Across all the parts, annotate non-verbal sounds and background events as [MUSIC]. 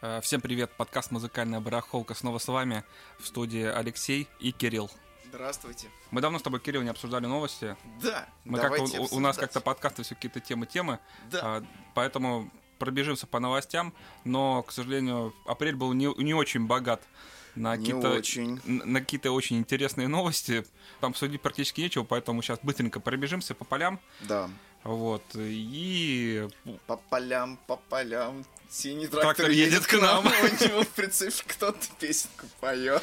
Э, Всем привет, подкаст «Музыкальная барахолка» снова с вами в студии Алексей и Кирилл. Здравствуйте. Мы давно с тобой, Кирилл, не обсуждали новости. Да, Мы давайте у, у нас как-то подкасты все какие-то темы-темы, Да. а, поэтому пробежимся по новостям, но, к сожалению, апрель был не, не очень богат на какие-то очень. на какие-то очень интересные новости. Там судить практически нечего, поэтому сейчас быстренько пробежимся по полям. Да. Вот. И По полям, по полям. Синий Трактор трактор, едет едет к нам. У него в прицепе кто-то песенку поет.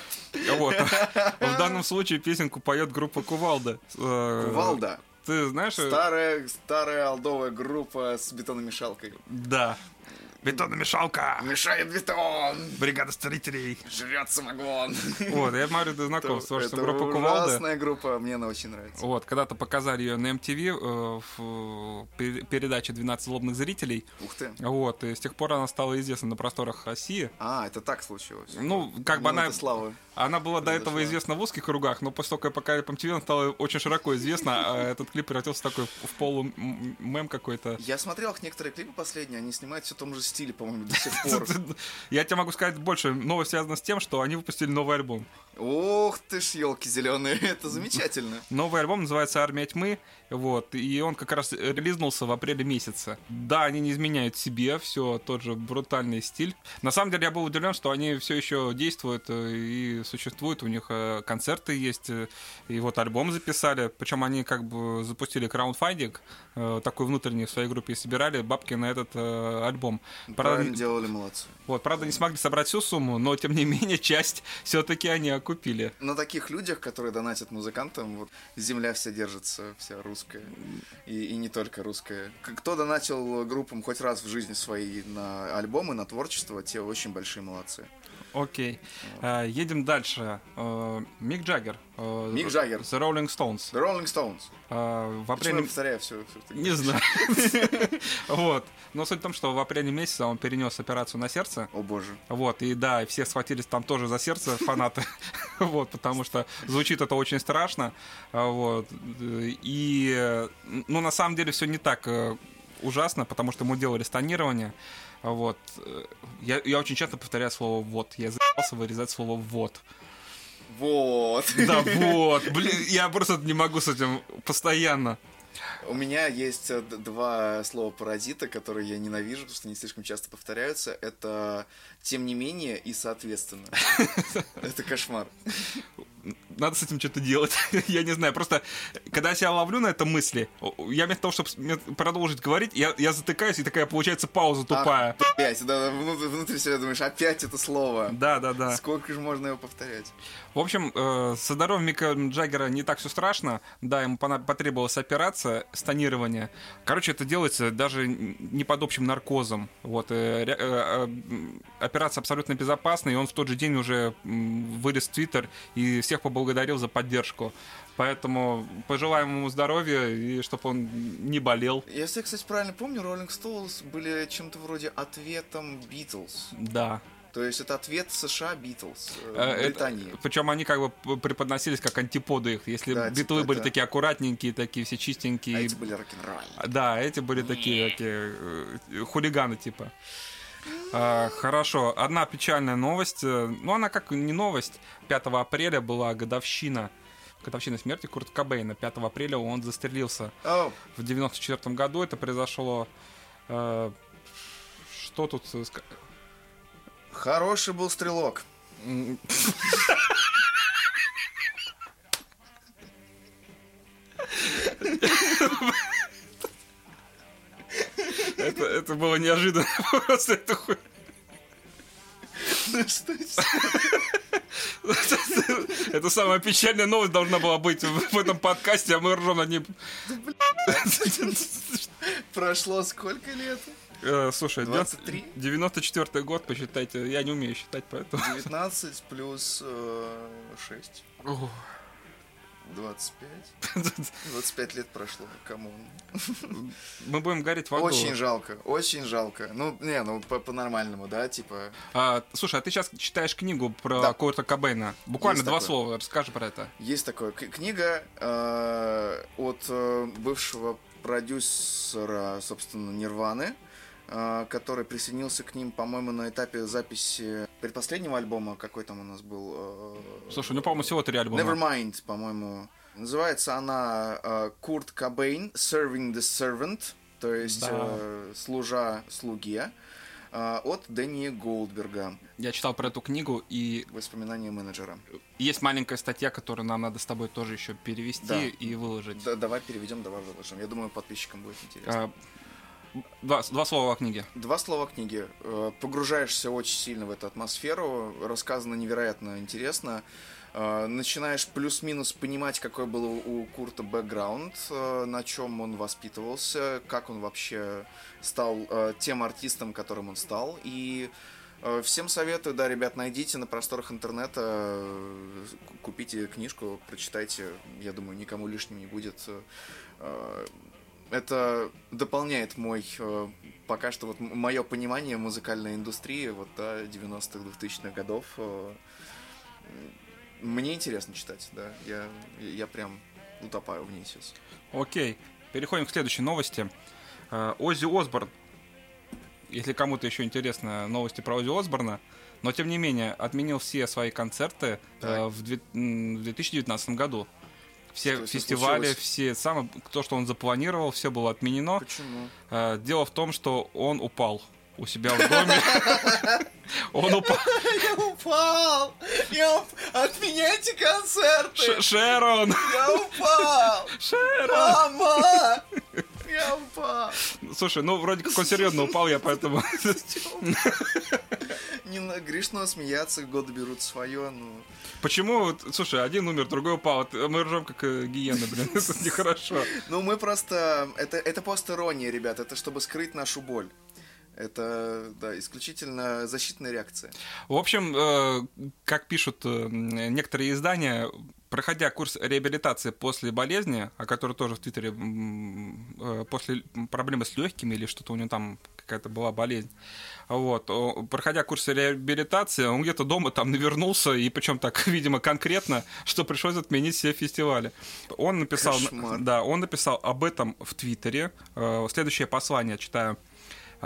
вот. [LAUGHS] В данном случае песенку поет группа Кувалда. Э, Кувалда. Ты знаешь? э, Старая, старая алдовая группа с бетономешалкой. Да. Бетономешалка! Мешает бетон, Бригада строителей. жрет самогон. Вот, я смотрю, ты знаком с творчеством Это группы Кувалда. ужасная группа, мне она очень нравится. Вот, когда-то показали ее на MTV э, в пер- передаче «12 злобных зрителей». Ух ты. Вот, и с тех пор она стала известна на просторах России. А, это так случилось. Ну, как бы она, Минута славы. она была до этого известна в узких кругах, но после того, как показали по MTV, она стала очень широко известна, а этот клип превратился в такой в полу м- мем какой-то. Я смотрел их некоторые клипы последние, они снимают все в том же стиле, по-моему, до сих [LAUGHS] пор. Я тебе могу сказать больше. Новость связана с тем, что они выпустили новый альбом. Ух ты ж, елки зеленые, [LAUGHS] это замечательно. Новый альбом называется «Армия тьмы», вот, и он как раз релизнулся в апреле месяце. Да, они не изменяют себе, все тот же брутальный стиль. На самом деле я был удивлен, что они все еще действуют э, и существуют, у них э, концерты есть, э, и вот альбом записали, причем они как бы запустили краундфандинг, такой внутренний в своей группе, и собирали бабки на этот альбом. Правда, Правильно делали, молодцы. вот, правда, не смогли собрать всю сумму, но тем не менее [LAUGHS] часть все-таки они окупили. На таких людях, которые донатят музыкантам, вот земля вся держится, вся русская. И, и не только русская. Кто донатил группам хоть раз в жизни своей на альбомы, на творчество, те очень большие молодцы. Окей. Э, едем дальше. Э, Мик Джаггер. э, Мик Джаггер. The Rolling Stones. The Rolling Stones. В Почему апреле... я повторяю все? Не знаю. [LAUGHS] Вот. Но суть в том, что в апреле месяце он перенес операцию на сердце. О боже. Вот, и да, и все схватились там тоже за сердце, [LAUGHS] фанаты. [LAUGHS] Вот, потому что звучит это очень страшно. Вот. И, ну, на самом деле все не так ужасно, потому что ему делали стонирование. А, Вот. Э, Я, я очень часто повторяю слово «вот». Я заебался вырезать слово «вот». Вот. Да вот, блин, я просто не могу с этим постоянно. У меня есть э, два слова паразита, которые я ненавижу, потому что они слишком часто повторяются. Это тем не менее и соответственно. [LAUGHS] Это кошмар. Надо с этим что-то делать. [LAUGHS] я не знаю, просто когда я себя ловлю на это мысли, я вместо того, чтобы продолжить говорить, я, я затыкаюсь, и такая получается пауза тупая. Ах, Опять, да, внутри, внутри себя думаешь, опять это слово. Да, да, да. Сколько же можно его повторять? В общем, э, со здоровьем Мика Джаггера не так все страшно. Да, ему потребовалась операция, стонирование. Короче, это делается даже не под общим наркозом. Вот, э, э, э, операция абсолютно безопасна, и он в тот же день уже вылез в Твиттер и всех поблагодарил за поддержку. Поэтому пожелаем ему здоровья и чтобы он не болел. Если я, кстати, правильно помню, Rolling Stones были чем-то вроде ответом Beatles. Да. То есть это ответ США Beatles, э, Э, это- Британии. Причем они как бы преподносились как антиподы их. Если Да, битлы типа были это- такие аккуратненькие, такие все чистенькие. А эти были рок-н-ролльные. Да, эти были такие, такие э, хулиганы типа. А, хорошо, одна печальная новость. э, Ну, она как не новость. 5 апреля была годовщина годовщина смерти Курта Кобейна. 5 апреля он застрелился. О, В 94 году это произошло... э, что тут... э, хороший был стрелок. М, [LAUGHS] Это, это было неожиданно. [LAUGHS] Просто это хуй- это? Самая печальная новость должна была быть в этом подкасте, а мы ржем над ним. Прошло сколько лет? Э, Слушай, 23? 94 год, посчитайте. Я не умею считать, поэтому... 19 плюс э, 6. Ох, 25. 25 лет прошло, кому? Мы будем гореть в. Очень жалко, очень жалко. Ну, не, ну по- по-нормальному, да, типа. А, слушай, а ты сейчас читаешь книгу про Да. Курта Кобейна. Буквально Есть два такое. слова, расскажи про это. Есть такая к- книга э, от э, бывшего продюсера, собственно, Нирваны. Э, который присоединился к ним, по-моему, на этапе записи предпоследнего альбома. Какой там у нас был? э, Слушай, ну, по-моему, всего три альбома. Nevermind, по-моему. Называется она э, Курт Кобейн Serving the Servant, то есть Да. служа слуге, от Дэнни Голдберга. Я читал про эту книгу, и Воспоминания менеджера. есть маленькая статья, которую нам надо с тобой тоже еще перевести Да. и выложить. Да, давай переведем, давай выложим. Я думаю, подписчикам будет интересно. А, Два, два слова о книге. Два слова книги. Э, Погружаешься очень сильно в эту атмосферу, рассказано невероятно интересно. Э, Начинаешь плюс-минус понимать, какой был у Курта бэкграунд, э, на чем он воспитывался, как он вообще стал тем артистом, которым он стал. И всем советую, да, ребят, найдите на просторах интернета, купите книжку, прочитайте. Я думаю, никому лишним не будет. Это дополняет мой э, пока что вот мое понимание музыкальной индустрии вот да, 90-х, 2000-х годов. э, Мне интересно читать, да. Я, я прям утопаю в ней сейчас. Окей, переходим к следующей новости. Э, Оззи Осборн. Если кому-то еще интересно новости про Оззи Осборна, но тем не менее отменил все свои концерты э, в, в 2019 году. Все Что- фестивали, все самое, то, что он запланировал, все было отменено. Почему? Э, Дело в том, что он упал у себя в доме. [LAUGHS] Он упал. Я упал! Я уп- Отменяйте концерты! Ш- Шерон! Я упал! [LAUGHS] Шерон! Мама! Я упал! Слушай, ну вроде как он серьезно упал, я поэтому... [LAUGHS] Не на грешно смеяться, годы берут свое, ну... Почему, вот, слушай, один умер, другой упал. Мы ржем как э, гиены, блин, [LAUGHS] это нехорошо. Ну, мы просто... Это, это постирония, ребят, это чтобы скрыть нашу боль. Это, да, исключительно защитная реакция. В общем, э, как пишут э, некоторые издания, проходя курс реабилитации после болезни, о которой тоже в Твиттере э, после проблемы с легкими или что-то у него там какая-то была болезнь, вот, проходя курс реабилитации, он где-то дома там навернулся, и причем так, [LAUGHS] видимо, конкретно, что пришлось отменить все фестивали. Он написал, Кошмар. да, он написал об этом в Твиттере. Э, Следующее послание читаю.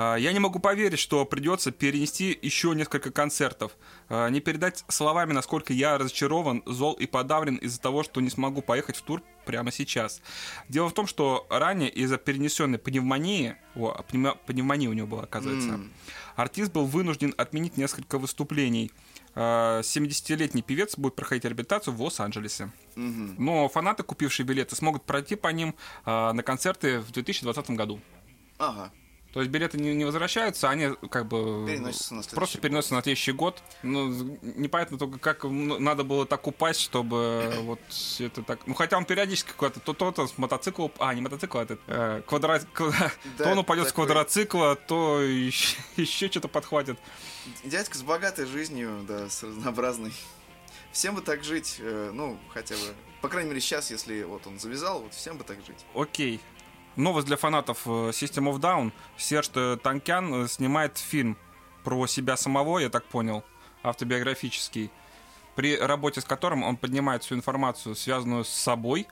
А, Я не могу поверить, что придется перенести еще несколько концертов. А, Не передать словами, насколько я разочарован, зол и подавлен из-за того, что не смогу поехать в тур прямо сейчас. Дело в том, что ранее из-за перенесенной пневмонии, о, пневмо- пневмония у него была, оказывается, М. артист был вынужден отменить несколько выступлений. А, 70-летний певец будет проходить реабилитацию в Лос-Анджелесе. Мгм. Но фанаты, купившие билеты, смогут пройти по ним а, на концерты в 2020 году. Ага. То есть билеты не, не возвращаются, они как бы Переносятся на просто год. переносятся на следующий год. Ну, непонятно только, как надо было так упасть, чтобы вот это так... Ну, хотя он периодически куда-то, то, то, то с мотоцикла... А, не мотоцикл, а этот... э, квадро- [LAUGHS] ква- Да, то он упадет с такой квадроцикла, то [LAUGHS] еще, что-то подхватит. Дядька с богатой жизнью, да, с разнообразной. Всем бы так жить, э, ну, хотя бы, по крайней мере, сейчас, если вот он завязал, вот всем бы так жить. Окей. Новость для фанатов э, System of Down. Серж Танкян э, снимает фильм про себя самого, я так понял, автобиографический, при работе с которым он поднимает всю информацию, связанную с собой.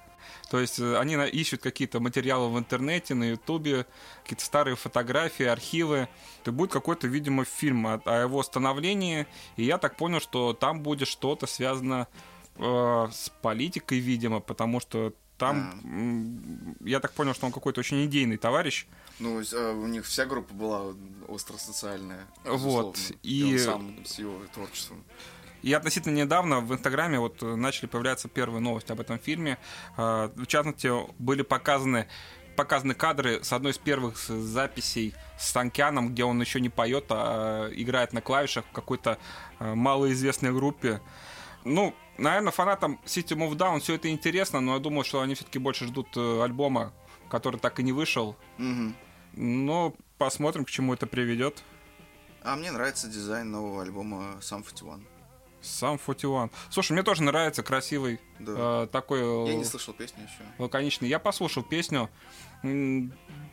То есть э, они ищут какие-то материалы в интернете, на ютубе, какие-то старые фотографии, архивы. Это будет какой-то, видимо, фильм о, о его становлении. И я так понял, что там будет что-то связано э, с политикой, видимо, потому что там, А. я так понял, что он какой-то очень идейный товарищ. Ну, э, у них вся группа была остросоциальная. Вот, безусловно. и- он сам с его творчеством. И относительно недавно в Инстаграме вот э, начали появляться первые новости об этом фильме. Э, В частности, были показаны показаны кадры с одной из первых записей с Танкяном, где он еще не поет, а играет на клавишах в какой-то э, малоизвестной группе. Ну, наверное, фанатам System of Down все это интересно, но я думаю, что они все-таки больше ждут э, альбома, который так и не вышел. Мгм. Но посмотрим, к чему это приведет. А мне нравится дизайн нового альбома Sum 41. Сам 41. Слушай, мне тоже нравится красивый Да. э, такой э, Я не слышал песню еще. лаконичный. Я послушал песню.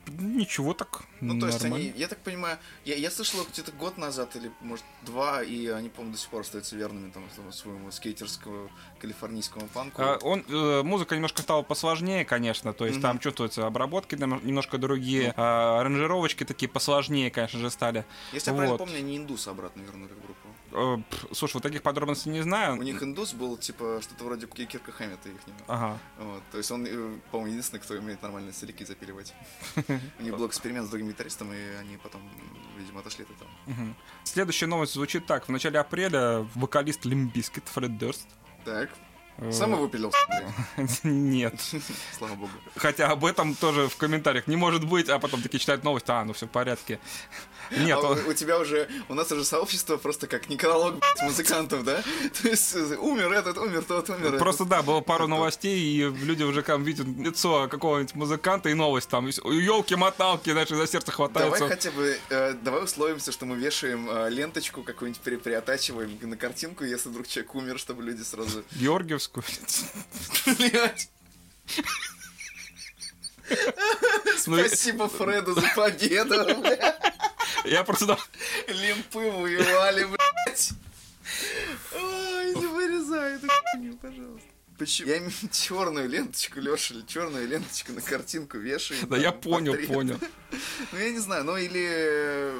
Ничего так. Ну, то есть нормально. они, я так понимаю, я, я слышал их где-то год назад или, может, два, и они, по-моему, до сих пор остаются верными там своему- скейтерскому калифорнийскому панку. А, он, э, музыка немножко стала посложнее, конечно, то есть Мгм. там чувствуются обработки нем- немножко другие, а, аранжировочки такие посложнее, конечно же, стали. Если я правильно вот. помню, они индуса обратно вернули в группу. Э, Слушай, вот таких подробностей не знаю. У них индус был, типа, что-то вроде Кирка Хэммета их Ага. Вот, то есть он, э, по-моему, единственный, кто умеет нормально целики запиливать. [LAUGHS] У них был эксперимент с другим гитаристом, и они потом, видимо, отошли от этого. Следующая новость звучит так. В начале апреля вокалист Limp Bizkit Фред Дёрст. Так, сам выпилился, [LAUGHS] Нет. [LAUGHS] слава богу. Хотя об этом тоже в комментариях не может быть, а потом такие читают новость, а, ну все в порядке. [LAUGHS] Нет, А он- у, у тебя уже, у нас уже сообщество просто как некролог музыкантов, да? То есть э, умер этот, умер тот, умер этот. Просто да, было пару новостей, и люди уже там видят лицо какого-нибудь музыканта и новость там. Елки-моталки, знаешь, за сердце Давай хватаются. хотя бы, э, давай условимся, что мы вешаем э, ленточку какую-нибудь, при, приотачиваем на картинку, если вдруг человек умер, чтобы люди сразу... Георгиевскую. И- спасибо Фреду за победу. Я просто... Лимпы воевали, блядь. Ой, не вырезай эту хуйню, пожалуйста. Почему? Я имею черную ленточку, Леша, черную ленточку на картинку вешаем. Да я понял, понял. Ну, я не знаю, ну или э,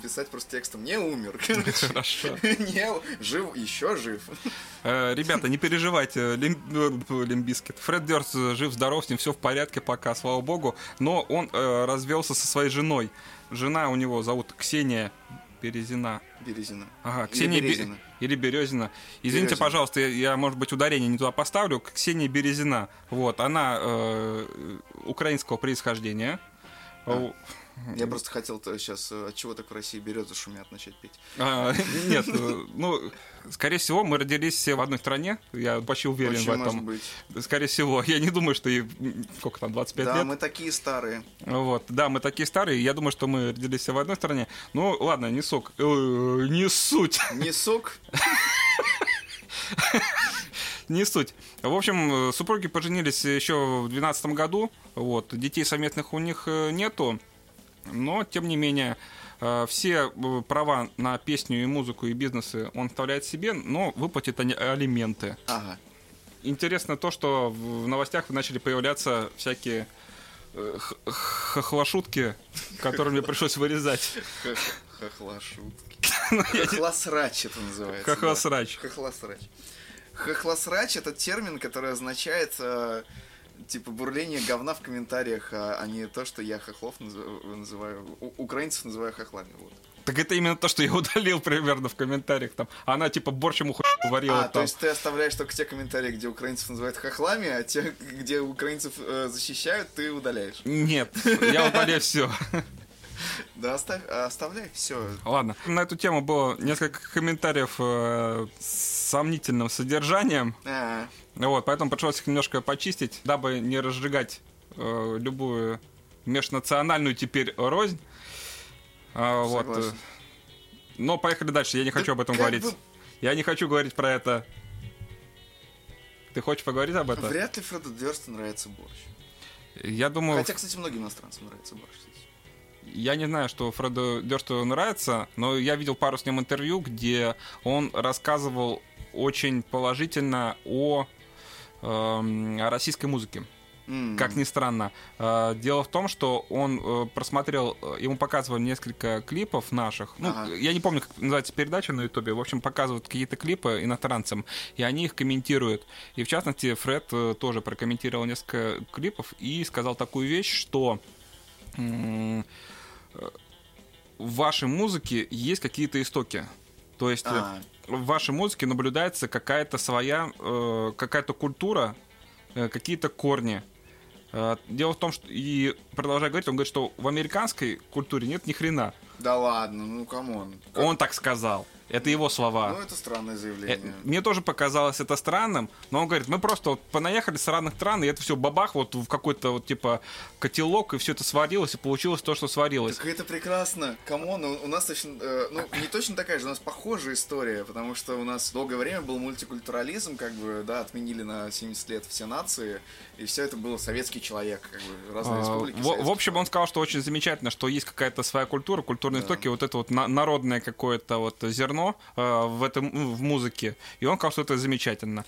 писать просто текстом «не умер». [LAUGHS] Хорошо. Не, жив, еще жив. Э, Ребята, не переживайте, Лим- э, Limp Bizkit. Фред Дёрст э, жив-здоров, с ним все в порядке пока, слава богу. Но он развелся со своей женой. Жена у него зовут Ксения Березина. Березина. Ага, Или Ксения Бе- Березина. Или Березина. Извините, Березина. пожалуйста, я, я, может быть, ударение не туда поставлю. Ксения Березина. Вот, она э, украинского происхождения. А. Я просто хотел сейчас, от чего так в России березы шумят, начать петь. А, [LAUGHS] нет, э, ну, скорее всего, мы родились все в одной стране. Я почти уверен Очень в может этом. быть. Скорее всего, я не думаю, что м, сколько там, 25 Да, лет. мы такие старые. Вот, да, мы такие старые. Я думаю, что мы родились все в одной стране. Ну, ладно, не сок, э, не суть, [LAUGHS] Не сок, не суть. В общем, э, супруги поженились еще в 2012 году. Вот, детей совместных у них э, нету, но тем не менее. э, Все э, права на песню и музыку и бизнесы он оставляет себе, но выплатит они алименты. Ага. Интересно то, что в новостях начали появляться всякие э, х- хохлошутки, которые мне пришлось вырезать. Хох- Хохлошутки. Хохлосрач это называется. да. Хохлосрач. Хохлосрач. Хохлосрач это термин, который означает типа бурление говна в комментариях, а, а не то, что я хохлов называю, называю у- украинцев называю хохлами. Вот. Так это именно то, что я [LAUGHS] удалил примерно в комментариях. Там. Она типа борщ ему хуй варила. А, там. то есть ты оставляешь только те комментарии, где украинцев называют хохлами, а те, где украинцев э, защищают, ты удаляешь. Нет, я удаляю все. [LAUGHS] [LAUGHS] Да, оставь, оставляй, все. Ладно. На эту тему было несколько комментариев э, с сомнительным содержанием. А, Вот, поэтому пришлось их немножко почистить, дабы не разжигать э, любую межнациональную теперь рознь. А, вот. Э. Но поехали дальше, я не хочу Да об этом говорить. бы- Я не хочу говорить про это. Ты хочешь поговорить об этом? вряд ли Фреду Дёрсту нравится борщ. Я думаю, Хотя, кстати, многим иностранцам нравится борщ. Я не знаю, что Фреду Дёрсту нравится, но я видел пару с ним интервью, где он рассказывал очень положительно о, эм, о российской музыке. М. Как ни странно. Э, Дело в том, что он э, просмотрел, э, ему показывали несколько клипов наших. Ну, Ага. я не помню, как называется передача на Ютубе. В общем, показывают какие-то клипы иностранцам, и они их комментируют. И в частности, Фред э, тоже прокомментировал несколько клипов и сказал такую вещь, что э, в вашей музыке есть какие-то истоки. То есть э, А, в вашей музыке наблюдается какая-то своя, э, какая-то культура, э, какие-то корни. Э, Дело в том, что и продолжая говорить, он говорит, что в американской культуре нет ни хрена. да ладно, ну come on. Он так сказал. Это его слова. Ну, это странное Э, заявление. Мне тоже показалось это странным, но он говорит, мы просто вот понаехали с разных стран, и это все бабах вот в какой-то вот типа котелок, и все это сварилось, и получилось то, что сварилось. Так это прекрасно. Come on, у, нас точно, э, ну, не точно такая же, у нас похожая история, потому что у нас долгое время был мультикультурализм, как бы, да, отменили на 70 лет все нации, и все это был советский человек, как бы, разные А, республики. В, в общем, он сказал, что очень замечательно, что есть какая-то своя культура, культурные истоки, вот это вот на- народное какое-то вот зерно э, в этом в музыке, и он что это замечательно.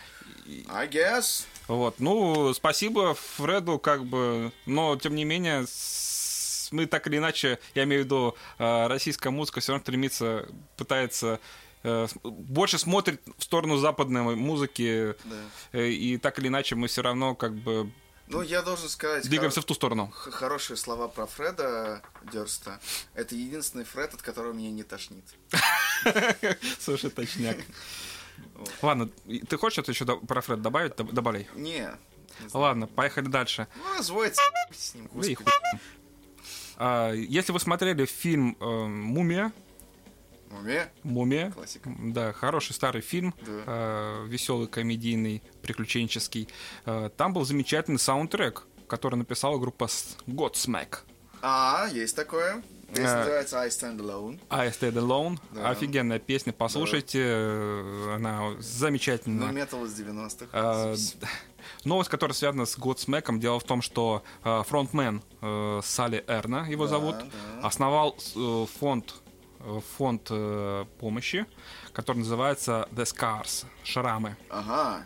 I guess. Вот, ну, спасибо Фреду, как бы, но тем не менее мы так или иначе, я имею в виду, э, российская музыка все равно стремится, пытается э, больше смотрит в сторону западной музыки, Да. э, и так или иначе мы все равно как бы Ну, я должен сказать... двигаемся хор- в ту сторону. Хорошие слова про Фреда Дерста. Это единственный Фред, от которого меня не тошнит. [LAUGHS] Слушай, точняк. Ладно, ты хочешь что-то еще про Фред добавить? Доб- Добавляй. Не. Ладно, поехали дальше. Ну, разводится с ним, господи. А, Если вы смотрели фильм э, «Мумия»? «Мумия», Классика. да, хороший старый фильм, Да. веселый, комедийный, приключенческий. Э, Там был замечательный саундтрек, который написала группа Godsmack. А, есть такое. Песня А. называется I Stand Alone. I Stayed Alone. Да. Офигенная песня, послушайте. э, Она Ну, замечательная. метал из 90-х. А, Новость, которая связана с Godsmack, дело в том, что э, фронтмен э, Салли Эрна, его Да, зовут, да. основал э, фонд, э, фонд э, помощи, который называется The Scars, шрамы. Ага.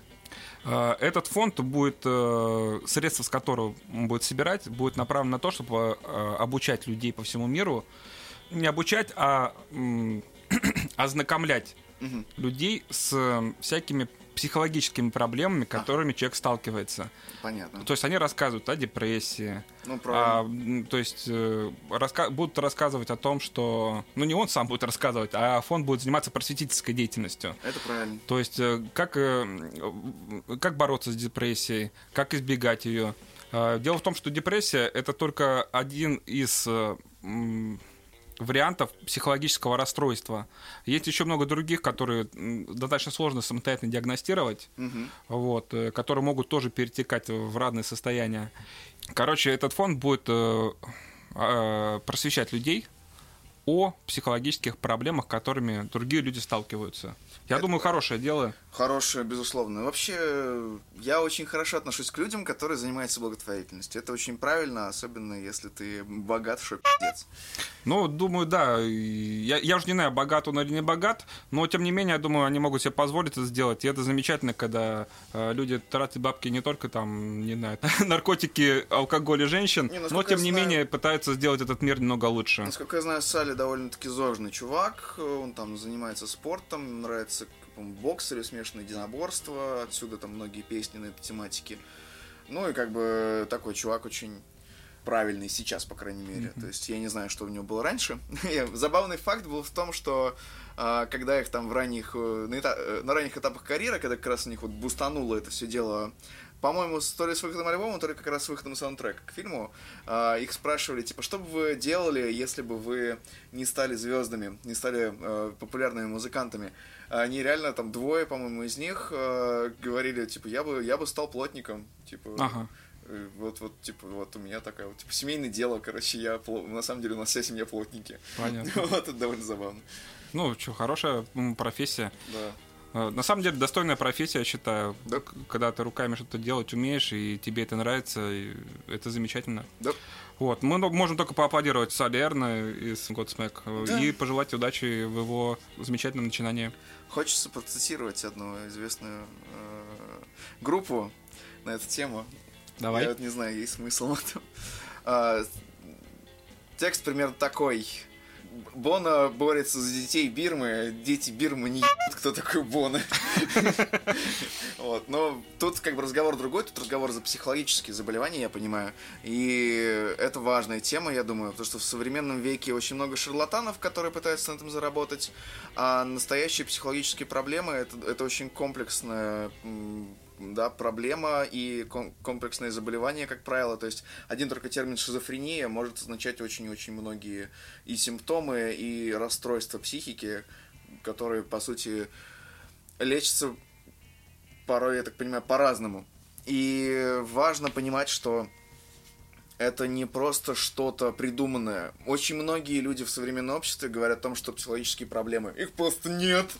Э, Этот фонд будет, э, средства с которого он будет собирать, будет направлено на то, чтобы э, обучать людей по всему миру. Не обучать, а [CLEARS THROAT] ознакомлять Мгм. людей с э, всякими психологическими проблемами, которыми человек сталкивается. Понятно. То есть они рассказывают о депрессии, Ну, а, правильно. то есть э, раска- будут рассказывать о том, что, ну не он сам будет рассказывать, а фонд будет заниматься просветительской деятельностью. Это правильно. То есть э, как, э, как бороться с депрессией, как избегать ее. Э, Дело в том, что депрессия это только один из вариантов психологического расстройства. Есть еще много других, которые достаточно сложно самостоятельно диагностировать, Мгм. вот, э, которые могут тоже перетекать в разные состояния. Короче, этот фонд будет э, э, просвещать людей о психологических проблемах, которыми другие люди сталкиваются. Я думаю, хорошее дело. Хорошее, безусловно. Вообще, я очень хорошо отношусь к людям, которые занимаются благотворительностью. Это очень правильно, особенно если ты богат, что пиздец. Ну, думаю, да. Я, я уже не знаю, богат он или не богат, но тем не менее, я думаю, они могут себе позволить это сделать. И это замечательно, когда э, люди тратят бабки не только там, не знаю, [LAUGHS] наркотики, алкоголь и женщин, Не, но тем не знаю- менее пытаются сделать этот мир немного лучше. Насколько я знаю, Салли довольно-таки зожный чувак. Он там занимается спортом, нравится бокс или смешанное единоборство. Отсюда там многие песни на этой тематике. Ну и как бы такой чувак очень правильный сейчас, по крайней мере. То есть я не знаю, что у него было раньше. [LAUGHS] Забавный факт был в том, что а, когда их там в ранних, э, на, эта- э, на ранних этапах карьеры, когда как раз у них вот бустануло это все дело, по-моему, то ли с выходом альбома, то ли как раз с выходом саундтрека к фильму, а, их спрашивали, типа, что бы вы делали, если бы вы не стали звездами, не стали э, популярными музыкантами? Они реально, там, двое, по-моему, из них э, говорили, типа, я бы, я бы стал плотником, типа, Ага. э, вот, вот, типа, вот у меня такая вот, типа, семейное дело, короче, я, пло- на самом деле, у нас вся семья плотники. Понятно. [LAUGHS] Вот, это довольно забавно, Ну, что, хорошая профессия. да. Э, На самом деле, достойная профессия, я считаю. Да. Когда ты руками что-то делать умеешь, и тебе это нравится, это замечательно. Да. Вот, мы можем только поаплодировать Салли Эрна из Godsmack Да. и пожелать удачи в его замечательном начинании. Хочется процитировать одну известную э, группу на эту тему. Давай. Я вот не знаю, есть смысл в этом. А, текст примерно такой. Бона борется за детей Бирмы, дети Бирмы не ебут, кто такой Бона. [LAUGHS] Вот, но тут как бы разговор другой, тут разговор за психологические заболевания, я понимаю. И это важная тема, я думаю, потому что в современном веке очень много шарлатанов, которые пытаются на этом заработать, а настоящие психологические проблемы это, это очень комплексная да, проблема и ком- комплексное заболевание, как правило. То есть один только термин шизофрения может означать очень-очень многие и симптомы, и расстройства психики. которые, по сути, лечатся порой, я так понимаю, по-разному. И важно понимать, что это не просто что-то придуманное. Очень многие люди в современном обществе говорят о том, что психологические проблемы, их просто нет.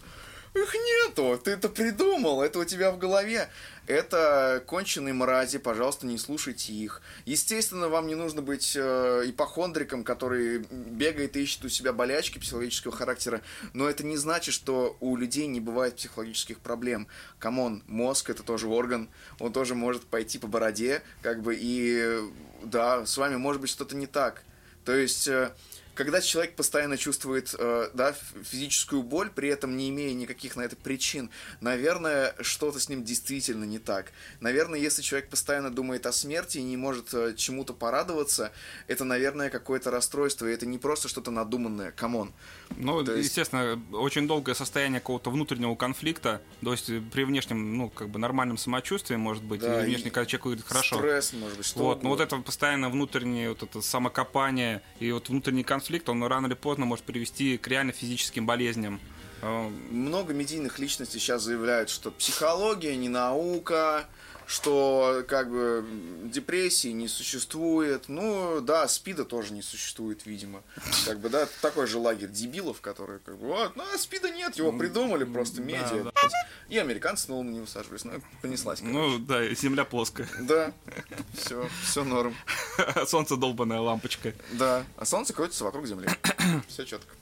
Их нету, ты это придумал, это у тебя в голове. Это конченые мрази, пожалуйста, не слушайте их. Естественно, вам не нужно быть э, ипохондриком, который бегает и ищет у себя болячки психологического характера, но это не значит, что у людей не бывает психологических проблем. Come on, мозг это тоже орган, он тоже может пойти по бороде, как бы, и да, с вами может быть что-то не так. То есть... Э, когда человек постоянно чувствует э, да, физическую боль, при этом не имея никаких на это причин, наверное, что-то с ним действительно не так. Наверное, если человек постоянно думает о смерти и не может э, чему-то порадоваться, это, наверное, какое-то расстройство, и это не просто что-то надуманное. Come on. Ну, то есть... естественно, очень долгое состояние какого-то внутреннего конфликта, то есть при внешнем, ну, как бы нормальном самочувствии, может быть, да, или внешне, когда человек выглядит хорошо. Стресс, может быть, что Вот, но вот это постоянно внутреннее вот это самокопание и вот внутренний конфликт конфликт, он рано или поздно может привести к реально физическим болезням. Э, Много медийных личностей сейчас заявляют, что психология не наука, что как бы депрессии не существует. Ну да, СПИДа тоже не существует, видимо. Как бы, да, такой же лагерь дебилов, которые как бы, вот, ну, а СПИДа нет, его придумали просто медиа. Да, да. И американцы снова на него усаживались. Ну, понеслась, короче. Ну, да, земля плоская. Да, все, все норм. [LAUGHS] Солнце долбанная лампочка. Да, а солнце крутится вокруг Земли. [CLEARS THROAT] Все четко.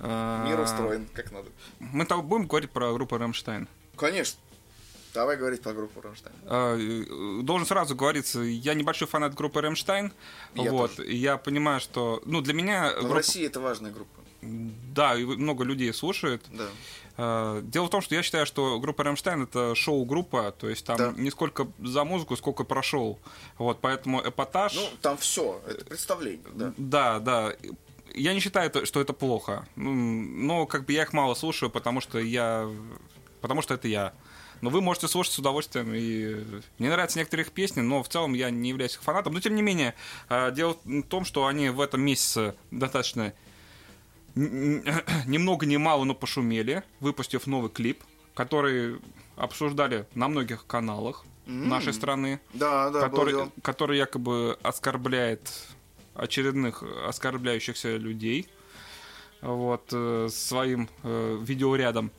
А, Мир устроен, как надо. Мы там будем говорить про группу Рамштайн. Конечно. Давай говорить про группу Рамштайн. А, должен сразу говориться, я небольшой фанат группы Рамштайн. Я вот, тоже. я понимаю, что, ну, для меня. группа... В России это важная группа. Да, и много людей слушают. Да. А, дело в том, что я считаю, что группа Рамштайн это шоу-группа, то есть там да. не сколько за музыку, сколько про шоу. Вот, поэтому эпатаж. Ну, там все, это представление. Да, да. да. Я не считаю, что это плохо. Но как бы я их мало слушаю, потому что я. Потому что это я. Но вы можете слушать с удовольствием. И мне нравятся некоторые их песни, но в целом я не являюсь их фанатом. Но тем не менее, а, дело в том, что они в этом месяце достаточно ни [COUGHS] много ни мало, но пошумели, выпустив новый клип, который обсуждали на многих каналах mm-hmm. нашей страны. Да, да, который, который якобы оскорбляет очередных оскорбляющихся людей вот, э, своим э, видеорядом.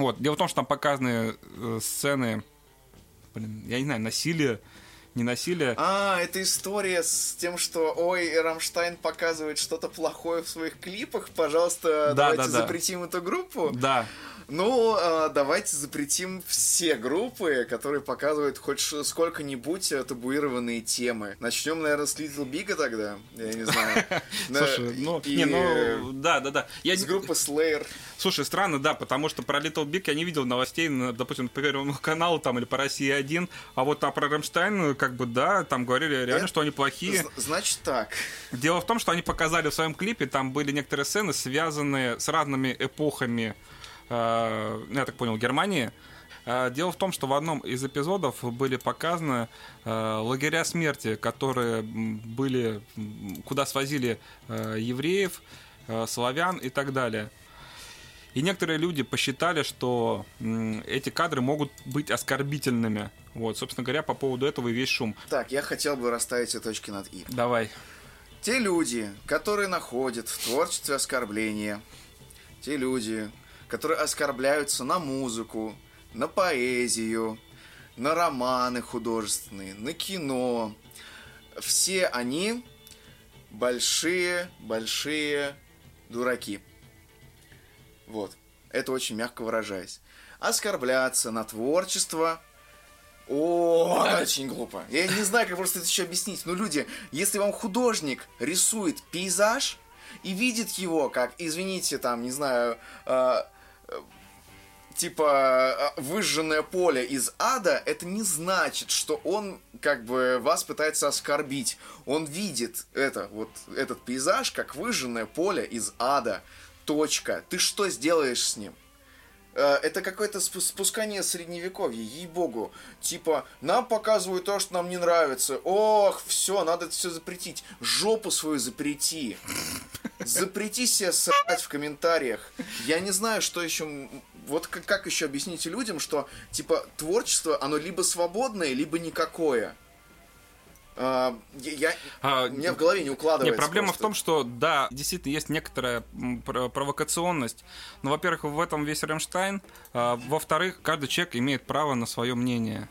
Вот. Дело в том, что там показаны э, сцены, блин, я не знаю, насилия, не насилие. А, это история с тем, что, ой, Рамштайн показывает что-то плохое в своих клипах, пожалуйста, да, давайте да, да. запретим эту группу. Да. Ну, э, давайте запретим все группы, которые показывают хоть сколько-нибудь табуированные темы. Начнем, наверное, с Little Big тогда. Я не знаю. [LAUGHS] Слушай, ну, не, ну, да, да, да. Я... С группы Slayer. Слушай, странно, да, потому что про Little Big я не видел новостей, допустим, по Первому каналу там или по России один, а вот а про Рамштайн, как бы, да, там говорили реально, что они плохие. Значит так. Дело в том, что они показали в своем клипе, там были некоторые сцены, связанные с разными эпохами Э, я так понял, Германии. Э, дело в том, что в одном из эпизодов были показаны э, лагеря смерти, которые были, куда свозили евреев, славян и так далее. И некоторые люди посчитали, что эти кадры могут быть оскорбительными. Вот, собственно говоря, по поводу этого и весь шум. Так, я хотел бы расставить все точки над «и». Давай. Те люди, которые находят в творчестве оскорбления, те люди, которые оскорбляются на музыку, на поэзию, на романы художественные, на кино. Все они большие-большие дураки. Вот. Это очень мягко выражаясь. Оскорбляться на творчество о, очень глупо. Я не знаю, как просто это еще объяснить. Но люди, если вам художник рисует пейзаж и видит его как, извините, там, не знаю, э, типа э, выжженное поле из ада, это не значит, что он как бы вас пытается оскорбить. Он видит это, вот этот пейзаж, как выжженное поле из ада. Точка. Ты что сделаешь с ним? Э, это какое-то спускание средневековья, ей-богу. Типа, нам показывают то, что нам не нравится. Ох, все, надо это все запретить. Жопу свою запрети. Запрети себе ссать в комментариях. Я не знаю, что еще... Вот как, еще объясните людям, что, типа, творчество, оно либо свободное, либо никакое. А, я, а, у меня в голове не укладывается. Нет, проблема просто. в том, что да, действительно есть некоторая провокационность. Но, во-первых, в этом весь Рамштайн. А, во-вторых, каждый человек имеет право на свое мнение.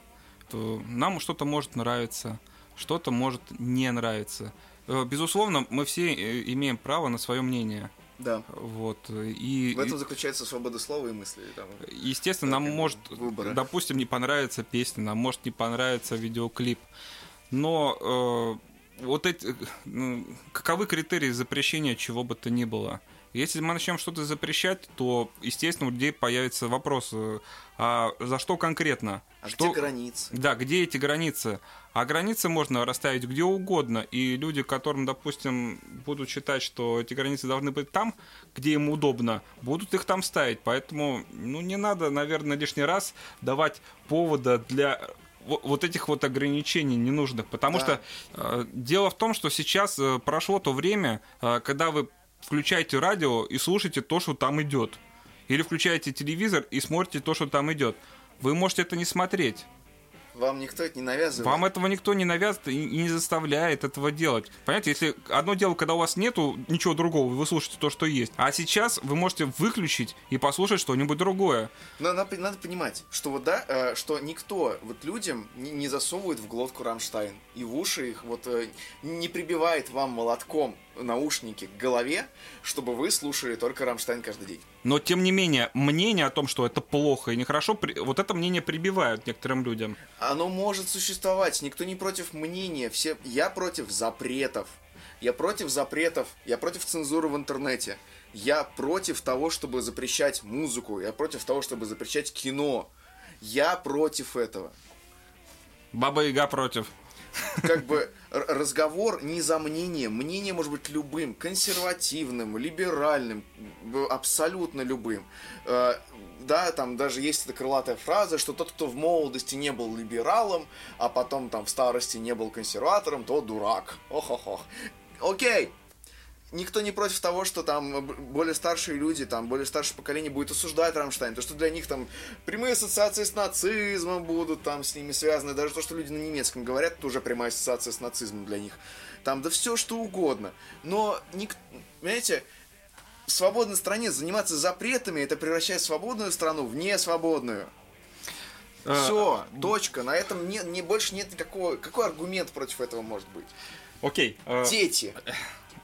То нам что-то может нравиться, что-то может не нравиться. Э, безусловно, мы все э, имеем право на свое мнение. Да. Вот. И, в этом заключается свобода слова и мысли. Там, естественно, нам может, выбора. допустим, не понравится песня, нам может не понравиться видеоклип. Но э, вот эти, э, каковы критерии запрещения чего бы то ни было? Если мы начнем что-то запрещать, то, естественно, у людей появится вопрос, а за что конкретно? А что... где границы? Да, где эти границы? А границы можно расставить где угодно, и люди, которым, допустим, будут считать, что эти границы должны быть там, где им удобно, будут их там ставить. Поэтому, ну, не надо, наверное, лишний раз давать повода для вот этих вот ограничений ненужных. Потому да. что э, дело в том, что сейчас э, прошло то время, э, когда вы включаете радио и слушаете то, что там идет. Или включаете телевизор и смотрите то, что там идет. Вы можете это не смотреть. Вам никто это не навязывает. Вам этого никто не навязывает и не заставляет этого делать. Понимаете, если одно дело, когда у вас нету ничего другого, вы слушаете то, что есть. А сейчас вы можете выключить и послушать что-нибудь другое. Но надо, надо понимать, что вот да, э, что никто вот людям не, не засовывает в глотку Рамштайн и в уши их вот э, не прибивает вам молотком наушники к голове, чтобы вы слушали только Рамштайн каждый день. Но, тем не менее, мнение о том, что это плохо и нехорошо, вот это мнение прибивают некоторым людям. Оно может существовать, никто не против мнения, все... я против запретов. Я против запретов, я против цензуры в интернете. Я против того, чтобы запрещать музыку, я против того, чтобы запрещать кино. Я против этого. Баба Яга против как бы разговор не за мнение. Мнение может быть любым, консервативным, либеральным, абсолютно любым. Э, да, там даже есть эта крылатая фраза, что тот, кто в молодости не был либералом, а потом там в старости не был консерватором, то дурак. Ох-ох-ох. Окей, никто не против того, что там более старшие люди, там более старшее поколение будет осуждать Рамштайн, то, что для них там прямые ассоциации с нацизмом будут там с ними связаны, даже то, что люди на немецком говорят, это уже прямая ассоциация с нацизмом для них. Там, да все что угодно. Но, ник... понимаете, в свободной стране заниматься запретами, это превращает свободную страну в несвободную. А, все, точка. На этом не, не больше нет никакого. Какой аргумент против этого может быть? Окей. Okay, uh...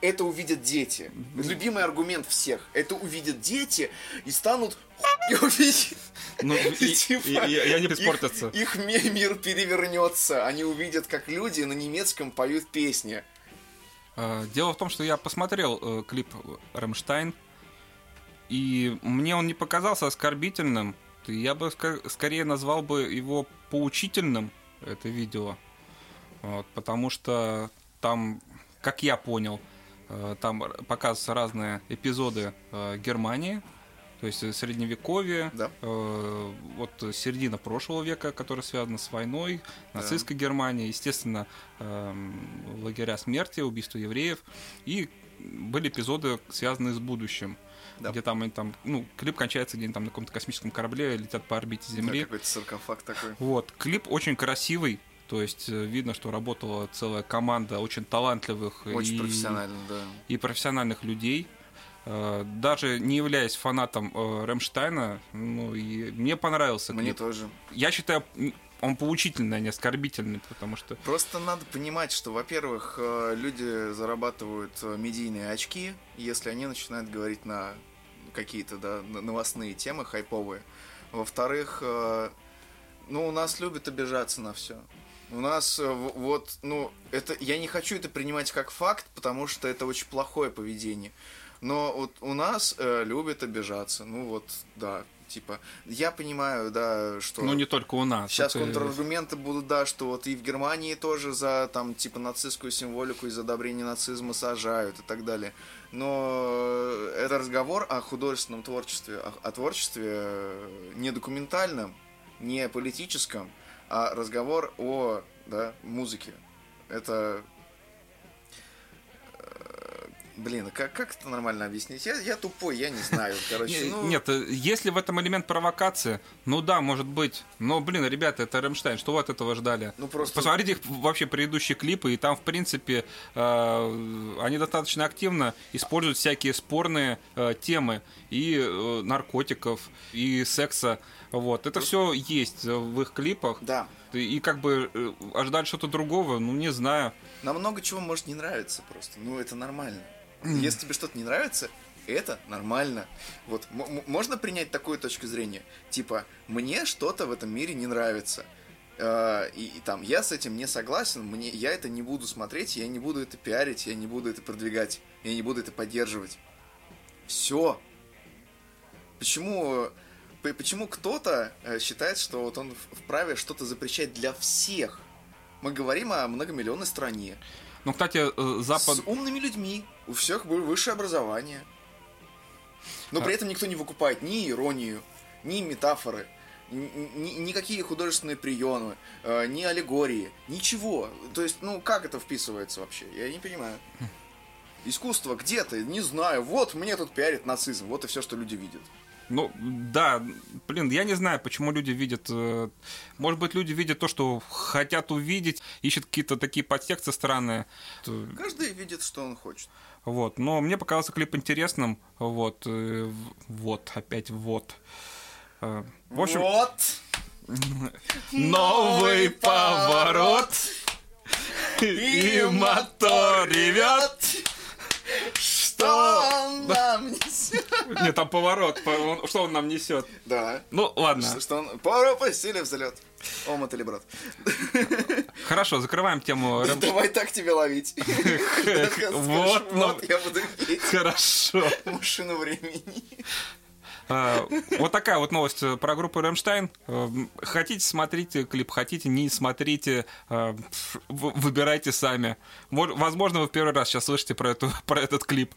Это увидят дети. Любимый аргумент всех. Это увидят дети и станут [LAUGHS] увидеть. Ну, и, [LAUGHS] типа, и, и, и они испортятся. Их, их мир перевернется. Они увидят, как люди на немецком поют песни. А, дело в том, что я посмотрел э, клип Рамштайн, и мне он не показался оскорбительным. Я бы ск- скорее назвал бы его поучительным, это видео. Вот, потому что там, как я понял, там показываются разные эпизоды э, Германии, то есть средневековье, да. э, вот середина прошлого века, которая связана с войной, нацистской да. Германии, естественно, э, лагеря смерти, убийство евреев, и были эпизоды, связанные с будущим. Да. Где там, там, ну, клип кончается где-нибудь там на каком-то космическом корабле, летят по орбите Земли. Да, какой-то саркофаг такой. Вот, клип очень красивый, то есть э, видно, что работала целая команда очень талантливых очень и, профессиональных, да. и профессиональных людей. Э, даже не являясь фанатом э, Рэмштайна, ну и мне понравился. Мне клип. тоже. Я считаю, он поучительный, а не оскорбительный, потому что... Просто надо понимать, что, во-первых, люди зарабатывают медийные очки, если они начинают говорить на какие-то да, новостные темы хайповые. Во-вторых, ну, у нас любят обижаться на все. У нас э, вот, ну, это я не хочу это принимать как факт, потому что это очень плохое поведение. Но вот у нас э, любят обижаться. Ну вот, да, типа, я понимаю, да, что... Ну, не только у нас. Сейчас это... контраргументы будут, да, что вот и в Германии тоже за, там, типа, нацистскую символику и за одобрение нацизма сажают и так далее. Но это разговор о художественном творчестве, о, о творчестве э, не документальном, не политическом, а разговор о да, музыке. Это... Э, Блин, а как, как это нормально объяснить? Я, я тупой, я не знаю. [LAUGHS] Короче, ну, Нет, если в этом элемент провокации, ну да, может быть. Но, блин, ребята, это Рамштайн, что вы от этого ждали? Ну, просто- Посмотрите их вообще предыдущие клипы, и там, в принципе, э, они достаточно активно используют всякие спорные э, темы и э, наркотиков, и секса. Вот, это все есть в их клипах. да. И как бы э, ожидать что-то другого, ну не знаю. Нам много чего может не нравиться просто. Ну, это нормально. Если тебе что-то не нравится, это нормально. Вот, м- можно принять такую точку зрения. Типа, мне что-то в этом мире не нравится. Э, И, и там, я с этим не согласен, мне, я это не буду смотреть, я не буду это пиарить, я не буду это продвигать, я не буду это поддерживать. Все. Почему, почему кто-то э, считает, что вот он вправе что-то запрещать для всех? Мы говорим о многомиллионной стране. Ну, кстати, э, Запад... С умными людьми. У всех вы- высшее образование. Но при А- этом никто не выкупает ни иронию, ни метафоры, ни- ни- никакие художественные приемы, э, ни аллегории, ничего. То есть, ну как это вписывается вообще? Я не понимаю. Искусство где-то, не знаю. Вот мне тут пиарит нацизм. Вот и все, что люди видят. Ну, да, блин, я не знаю, почему люди видят... э, Может быть, люди видят то, что хотят увидеть, ищут какие-то такие подтексты странные. Каждый видит, что он хочет. Вот, но мне показался клип интересным. Вот, э, вот, опять вот. Э, В общем, вот. [LAUGHS] новый поворот, [LAUGHS] и мотор ревет. Что он нам несет? Нет, там поворот, что он нам несет? Да. Ну, ладно. Что, он... Пропустили взлет. Омут или брат. Хорошо, закрываем тему. Давай так тебя ловить. [LAUGHS] Вот, ну- вот я буду [LAUGHS] петь Хорошо. машину времени. А, Вот такая вот новость э, про группу Рамштайн. Э, Хотите, смотрите клип, хотите, не смотрите, э, выбирайте сами. Мо- Возможно, вы в первый раз сейчас слышите про, эту, про этот клип.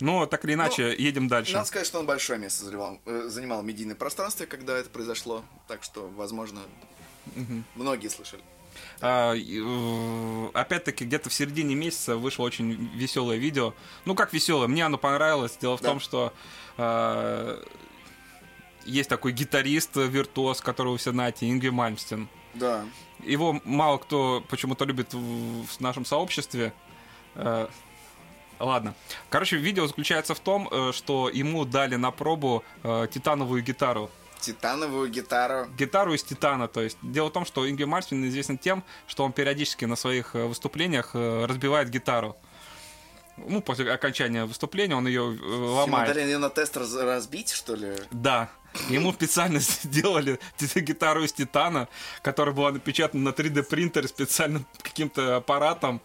Но так или иначе, едем дальше. Надо сказать, что он большое место занимал, э, занимал в медийном пространстве, когда это произошло. Так что, возможно, многие слышали. А, Опять-таки, где-то в середине месяца вышло очень веселое видео. Ну, как веселое, мне оно понравилось. Дело в Да. том, что э, есть такой гитарист, э, виртуоз, которого все знаете, Ингви Мальмстен. Да. Его мало кто почему-то любит в, нашем сообществе. Э, ладно. Короче, видео заключается в том, э, что ему дали на пробу титановую гитару. Титановую гитару. Гитару из титана. То есть дело в том, что Ингви Мальмстен известен тем, что он периодически на своих э, выступлениях э, разбивает гитару. Ну, после окончания выступления он ее Ему ломает. дали ее на тест раз- разбить, что ли? Да. Ему специально [LAUGHS] сделали гитару из титана, которая была напечатана на 3D принтере специальным каким-то аппаратом.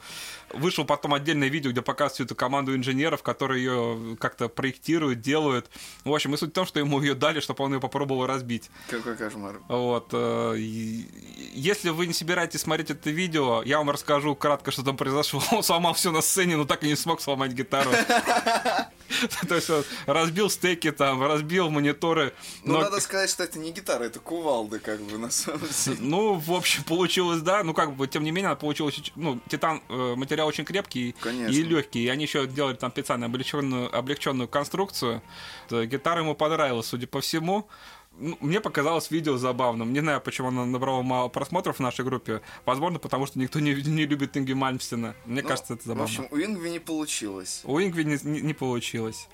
Вышел потом отдельное видео, где показывают всю эту команду инженеров, которые ее как-то проектируют, делают. В общем, и суть в том, что ему ее дали, чтобы он ее попробовал разбить. Какой кошмар. Вот. э, Если вы не собираетесь смотреть это видео, я вам расскажу кратко, что там произошло. [LAUGHS] Он сломал все на сцене, но так и не смог сломать гитару. [LAUGHS] То есть разбил стеки там, разбил мониторы. Ну, надо сказать, что это не гитара, это кувалда, как бы, на самом деле. Ну, в общем, получилось, да. Ну, как бы, тем не менее, получилось... оч- Ну, титан, э, материал очень крепкий Конечно. и легкий. И они еще делали там специально облегченную, облегченную конструкцию. Э, Гитара ему понравилась, судя по всему. Ну, Мне показалось видео забавным. Не знаю, почему оно набрало мало просмотров в нашей группе. Возможно, потому что никто не, не любит Инги Мальмстена. Мне Ну, кажется, это В забавно. общем, у Ингви не получилось. У Ингви не, не- не получилось.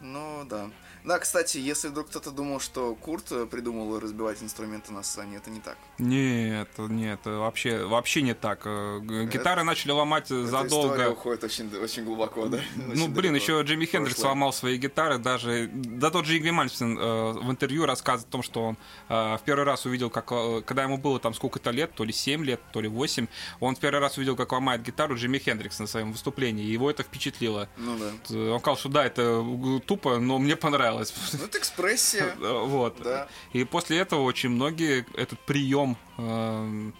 Ну, да. Да, кстати, если вдруг кто-то думал, что Курт э, придумал разбивать инструменты на сцене, это не так. Нет, нет, вообще, вообще не так. Э, Гитары начали ломать Эта задолго. история уходит очень, очень глубоко, да? Ну, Очень блин, далеко. еще Джимми Хендрикс сломал свои гитары, даже... Да тот же Игви Мальмстен э, в интервью рассказывает о том, что он э, в первый раз увидел, как... э, когда ему было там сколько-то лет, то ли 7 лет, то ли 8, он в первый раз увидел, как ломает гитару Джимми Хендрикс на своем выступлении, и его это впечатлило. Ну да. Э, Он сказал, что да, это э, тупо, но мне понравилось. Ну, это экспрессия. [LAUGHS] Э, Вот. Да. И после этого очень многие этот прием, э,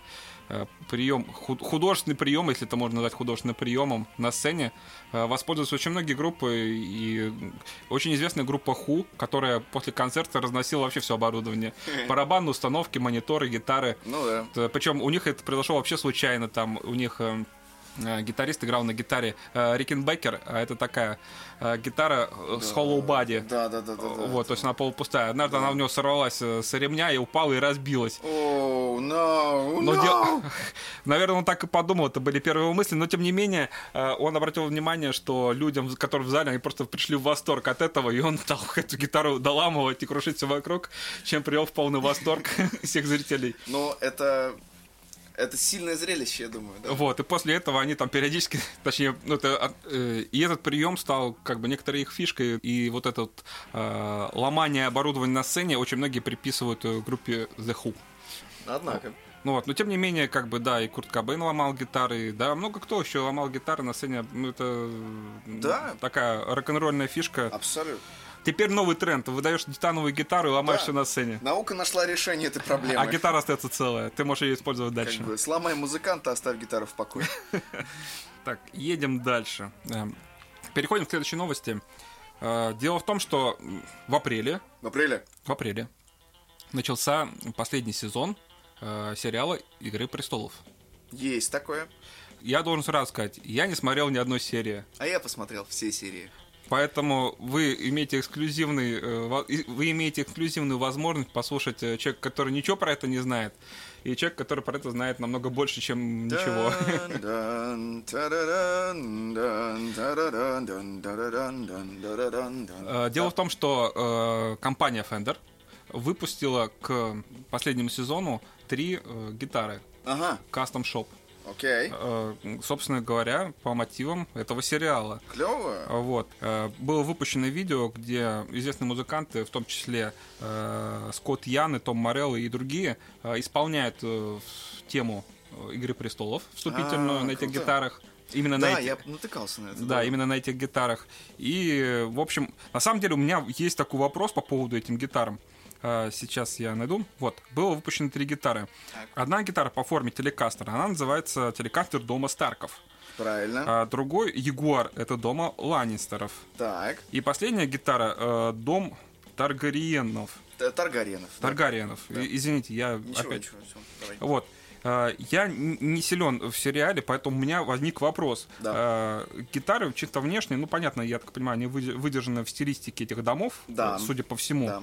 э, прием, ху- художественный прием, если это можно назвать художественным приемом на сцене, э, воспользуются очень многие группы. И очень известная группа Ху, которая после концерта разносила вообще все оборудование. [LAUGHS] Барабанные установки, мониторы, гитары. Ну да. Причем у них это произошло вообще случайно. Там у них э, э, гитарист играл на гитаре э, Рикенбекер, а это такая э, гитара э, с Hollow Body. Да, да, да, да. да. Вот, то есть она полупустая. Однажды она у него сорвалась э, с ремня и упала и разбилась. О, no, Но no. дел- [LAUGHS] Наверное, он так и подумал, это были первые его мысли, но тем не менее, э, он обратил внимание, что людям, которые в зале, они просто пришли в восторг от этого, и он [LAUGHS] стал эту гитару доламывать и крушить все вокруг, чем привел в полный восторг [LAUGHS] всех зрителей. Ну, это... Это сильное зрелище, я думаю, да? Вот, и после этого они там периодически, [LAUGHS] точнее, ну, это, от- э, и этот прием стал как бы некоторой их фишкой, и вот это вот, э, ломание оборудования на сцене очень многие приписывают э, группе The Who. Однако. Ну вот, но тем не менее, как бы, да, и Курт Кобейн ломал гитары, да, много кто еще ломал гитары на сцене, ну это Да. такая рок-н-ролльная фишка. Абсолютно. Теперь новый тренд, выдаешь титановую гитару и ломаешь Да. все на сцене. Наука нашла решение этой проблемы. А гитара остается целая, ты можешь ее использовать Как дальше. бы, сломай музыканта, оставь гитару в покое. [LAUGHS] Так, едем дальше. Эм, Переходим к следующей новости. Э, Дело в том, что в апреле, В апреле. в апреле начался последний сезон э, сериала «Игры престолов». Есть такое. Я должен сразу сказать, я не смотрел ни одной серии. А я посмотрел все серии. Поэтому вы имеете эксклюзивный, э, вы имеете эксклюзивную возможность послушать э, человека, который ничего про это не знает, и человек, который про это знает намного больше, чем ничего. Дело в том, что э, компания Fender выпустила к последнему сезону три гитары Ага, Custom Shop. Окей. Э, собственно говоря, по мотивам этого сериала. Клево. Вот. Э, Было выпущено видео, где известные музыканты, в том числе э, Скотт Ян и Том Морелло и другие, э, исполняют э, тему э, «Игры престолов» вступительную А, на этих круто. гитарах. Именно на Да, этих. я натыкался на это. Да, именно на этих гитарах. И, э, в общем, на самом деле у меня есть такой вопрос по поводу этим гитарам. Э, Сейчас я найду. Вот, было выпущено три гитары. Одна гитара по форме телекастера, она называется телекастер дома Старков. Правильно. А другой Ягуар, это дома Ланнистеров. Так. И последняя гитара э, дом Таргариенов. Т- Таргаренов. да. Таргариенов. Да. Извините, я Ничего, опять. ничего, всё, давай. Вот. Э, Я не силен в сериале, поэтому у меня возник вопрос. Да. Э, Гитары чисто внешне, ну понятно, я так понимаю, они выде- выдержаны в стилистике этих домов, Да. судя по всему. Да.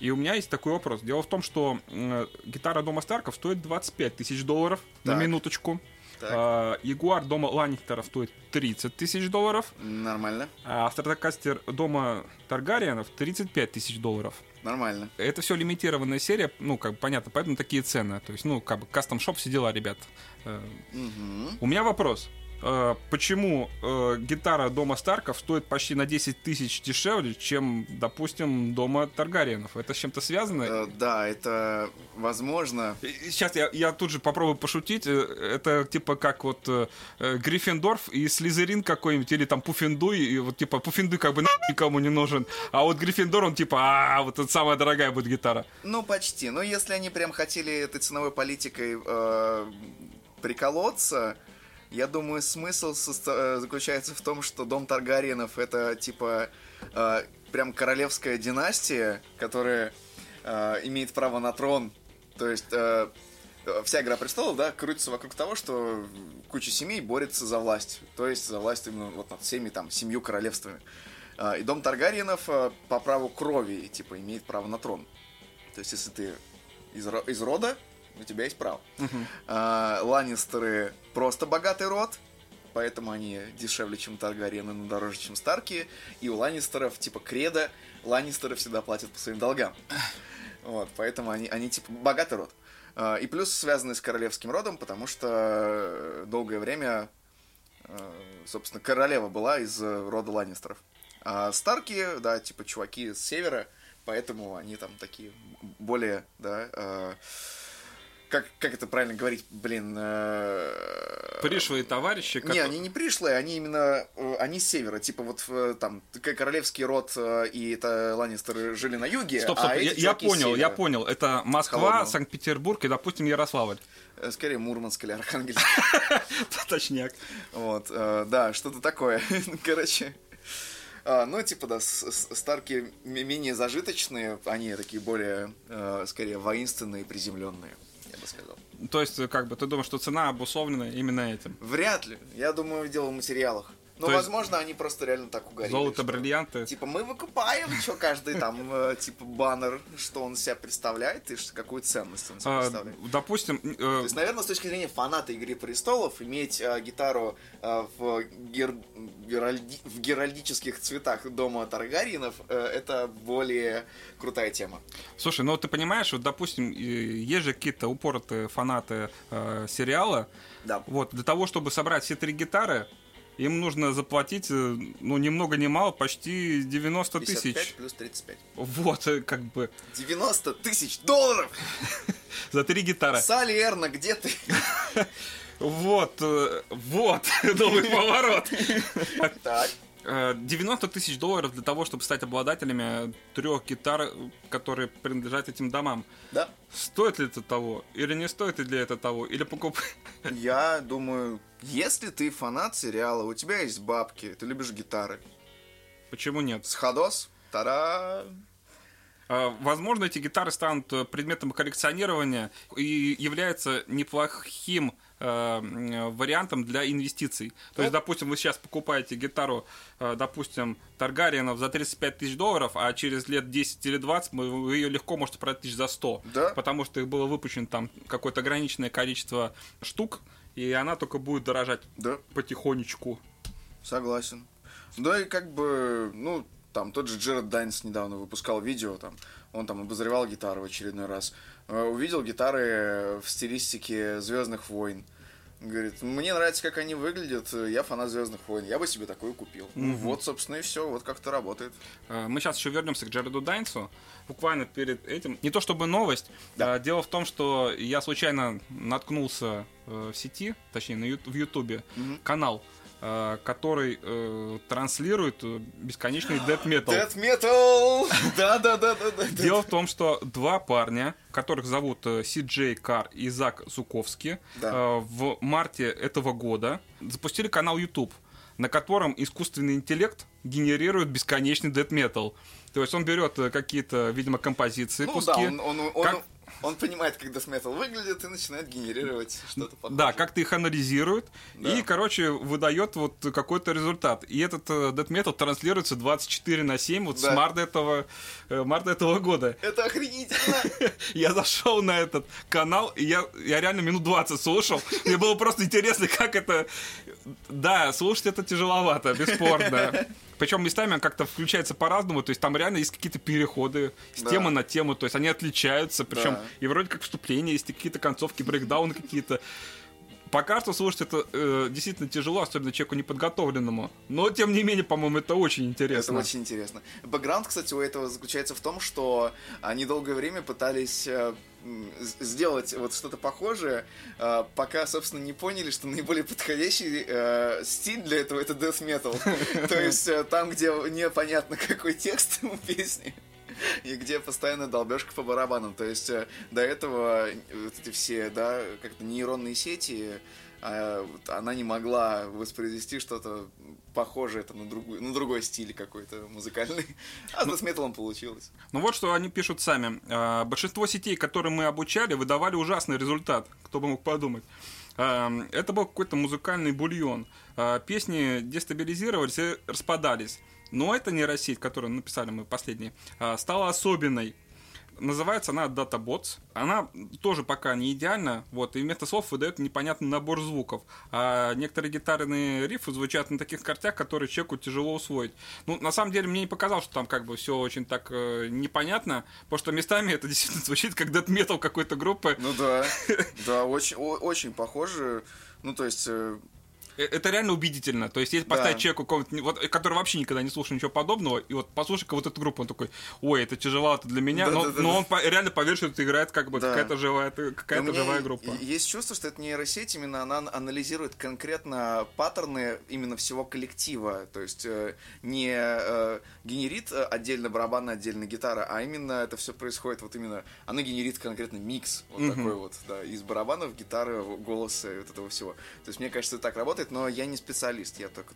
И у меня есть такой вопрос. Дело в том, что э, гитара дома Старков стоит 25 тысяч долларов на Так. минуточку. Так. А, Ягуар дома Ланнистеров стоит 30 тысяч долларов. Нормально. А Стратокастер дома Таргариенов 35 тысяч долларов. Нормально. Это все лимитированная серия, ну, как бы понятно, поэтому такие цены. То есть, ну, как бы кастом шоп все дела, ребят. Мгм. У меня вопрос. Э, Почему э, гитара дома Старков стоит почти на 10 тысяч дешевле, чем, допустим, дома Таргариенов? Это с чем-то связано? Э, Да, это возможно. Сейчас я, я тут же попробую пошутить. Это типа как вот Гриффиндорф и Слизерин какой-нибудь, или там Пуффиндуй, и вот типа Пуффиндуй как бы никому не нужен, а вот Гриффиндор, он типа, а вот это самая дорогая будет гитара. Ну, почти. Но если они прям хотели этой ценовой политикой э, приколоться, я думаю, смысл состо- э, заключается в том, что дом Таргариенов это типа э, прям королевская династия, которая э, имеет право на трон. То есть э, э, вся игра престолов, да, крутится вокруг того, что куча семей борется за власть. То есть за власть именно вот над всеми там семью королевствами. А, И дом Таргариенов э, по праву крови, типа, имеет право на трон. То есть, если ты из, из рода, у тебя есть право. А, Ланнистеры просто богатый род, поэтому они дешевле, чем Таргариены, но дороже, чем Старки. И у Ланнистеров, типа, кредо, Ланнистеры всегда платят по своим долгам. Вот, поэтому они, они типа, богатый род. А, И плюс связаны с королевским родом, потому что долгое время, э, собственно, королева была из э, рода Ланнистеров. А Старки, да, типа чуваки с севера, поэтому они там такие более, да, э, как, как это правильно говорить, блин... э, Пришлые товарищи, не, которые- они не пришлые, они именно, э, они с севера, типа вот э, там королевский род э, и это Ланнистеры жили на юге, Стоп, стоп, а я, я понял, я понял. Это Москва. Санкт-Петербург и, допустим, Ярославль. Э, Скорее Мурманск или Архангельск. [LAUGHS] Точняк. Вот, да, что-то такое. [LAUGHS] Короче, а, ну, типа, да, Старки менее зажиточные, они такие более, скорее, воинственные, приземленные. Я бы сказал. То есть, как бы, ты думаешь, что цена обусловлена именно этим? Вряд ли. Я думаю, дело в материалах. Ну, То есть- возможно, они просто реально так угорели. Золото, что- бриллианты. Типа, мы выкупаем, что каждый там, э, типа, баннер, что он себя представляет и какую ценность он себя А, представляет. допустим, э, То есть, наверное, с точки зрения фаната Игры престолов, иметь э, гитару в, гер- геральди- в геральдических цветах дома Таргариенов это более крутая тема. слушай, ну ты понимаешь, вот, допустим, есть же какие-то упоротые фанаты сериала, Да. вот, для того, чтобы собрать все три гитары, им нужно заплатить, э, ну, ни много ни мало, почти 90 55 тысяч. плюс 35. Вот, э, как бы, 90 тысяч долларов! [LAUGHS] за три гитары. Салли Эрна, где ты? [LAUGHS] Вот, э, вот, [LAUGHS] новый поворот. Так. Э, 90 тысяч долларов для того, чтобы стать обладателями трех гитар, э, которые принадлежат этим домам. Да. Стоит ли это того? Или не стоит ли это того? Или покуп... [LAUGHS] Я думаю, если ты фанат сериала, у тебя есть бабки, ты любишь гитары. Почему нет? Сходос, тара А, Возможно, эти гитары станут э, предметом коллекционирования и являются неплохим э, вариантом для инвестиций. То есть, допустим, вы сейчас покупаете гитару, э, допустим, Таргариенов за 35 тысяч долларов, а через лет 10 или 20 мы- вы ее легко можете продать тысяч за 100. Да. Потому что их было выпущено там какое-то ограниченное количество штук, и она только будет дорожать Да, потихонечку. согласен. Да и как бы, ну, там тот же Джеред Дайнс недавно выпускал видео, там, он там обозревал гитары в очередной раз. Э, Увидел гитары в стилистике Звездных войн. Говорит, мне нравится, как они выглядят, я фанат Звездных войн, я бы себе такую купил. Ну вот, собственно, и все, вот как это работает. Э, Мы сейчас еще вернемся к Джареду Дайнсу. Буквально перед этим. Не то чтобы новость. Да. а Дело в том, что я случайно наткнулся э, в сети, точнее на ю- в Ютубе, канал, э, который э, транслирует э, бесконечный death metal. Death Metal! [LAUGHS] Да-да-да-да-да. Дело в том, что два парня, которых зовут э, Си Джей Кар и Зак Зуковский, Да. э, в марте этого года запустили канал YouTube, на котором искусственный интеллект генерирует бесконечный death metal. То есть он берет э, какие-то, видимо, композиции, Ну куски. да, он, он, он, Как- он понимает, как Death Metal выглядит и начинает генерировать что-то похожее. Да, как-то их анализирует Да. и, короче, выдает вот какой-то результат. И этот э, death metal транслируется 24 на 7 вот Да. с марта этого, э, марта этого года. Это охренительно! [LAUGHS] Я зашел на этот канал, и я, я реально минут 20 слушал. Мне было просто интересно, как это... Да, слушать это тяжеловато, бесспорно. Причем местами он как-то включается по-разному, то есть там реально есть какие-то переходы с Да. темы на тему, то есть они отличаются, причем Да. и вроде как вступления есть, какие-то концовки, брейкдауны какие-то. Пока что слушать это э, действительно тяжело, особенно человеку неподготовленному. Но, тем не менее, по-моему, это очень Это интересно. очень интересно. Бэкграунд, кстати, у этого заключается в том, что они долгое время пытались э, сделать вот что-то похожее, э, пока, собственно, не поняли, что наиболее подходящий э, стиль для этого это death [LAUGHS] metal. То есть э, там, где непонятно [LAUGHS] какой текст у песни. И где постоянно долбежка по барабанам. То есть э, до этого э, вот эти все, да, как-то нейронные сети, вот она не могла воспроизвести что-то похожее там, на, другую, на другой стиль какой-то музыкальный. [LAUGHS] А с Death Metal получилось. Ну вот что они пишут сами. Большинство сетей, которые мы обучали, выдавали ужасный результат. Кто бы мог подумать. Это был какой-то музыкальный бульон. Песни дестабилизировались и распадались. Но эта нейросеть, которую написали мы последней, а, стала особенной. Называется она DataBots. Она тоже пока не идеальна, вот, и вместо слов выдает непонятный набор звуков. А некоторые гитарные рифы звучат на таких картях, которые человеку тяжело усвоить. Ну, на самом деле, мне не показалось, что там как бы все очень так э, непонятно, потому что местами это [LAUGHS] действительно звучит как дэт метал какой-то группы. Ну да, [LAUGHS] да, очень, очень похоже. Ну, то есть, Э, Это реально убедительно. То есть, если Да. поставить человеку, какого-то, вот, который вообще никогда не слушал ничего подобного, и вот послушай-ка вот эту группу, он такой, ой, это тяжеловато для меня, Да, но, да, да, но да. он по- реально поверит, что это играет как бы Да. какая-то живая, меня живая группа. Есть чувство, что эта нейросеть именно она анализирует конкретно паттерны именно всего коллектива. То есть э, не э, генерит э, отдельно барабаны, отдельно гитара, а именно это все происходит вот именно. Она генерит конкретно микс вот Мгм. такой вот, да, из барабанов, гитары, голоса и вот этого всего. То есть мне кажется, это так работает, но я не специалист, я только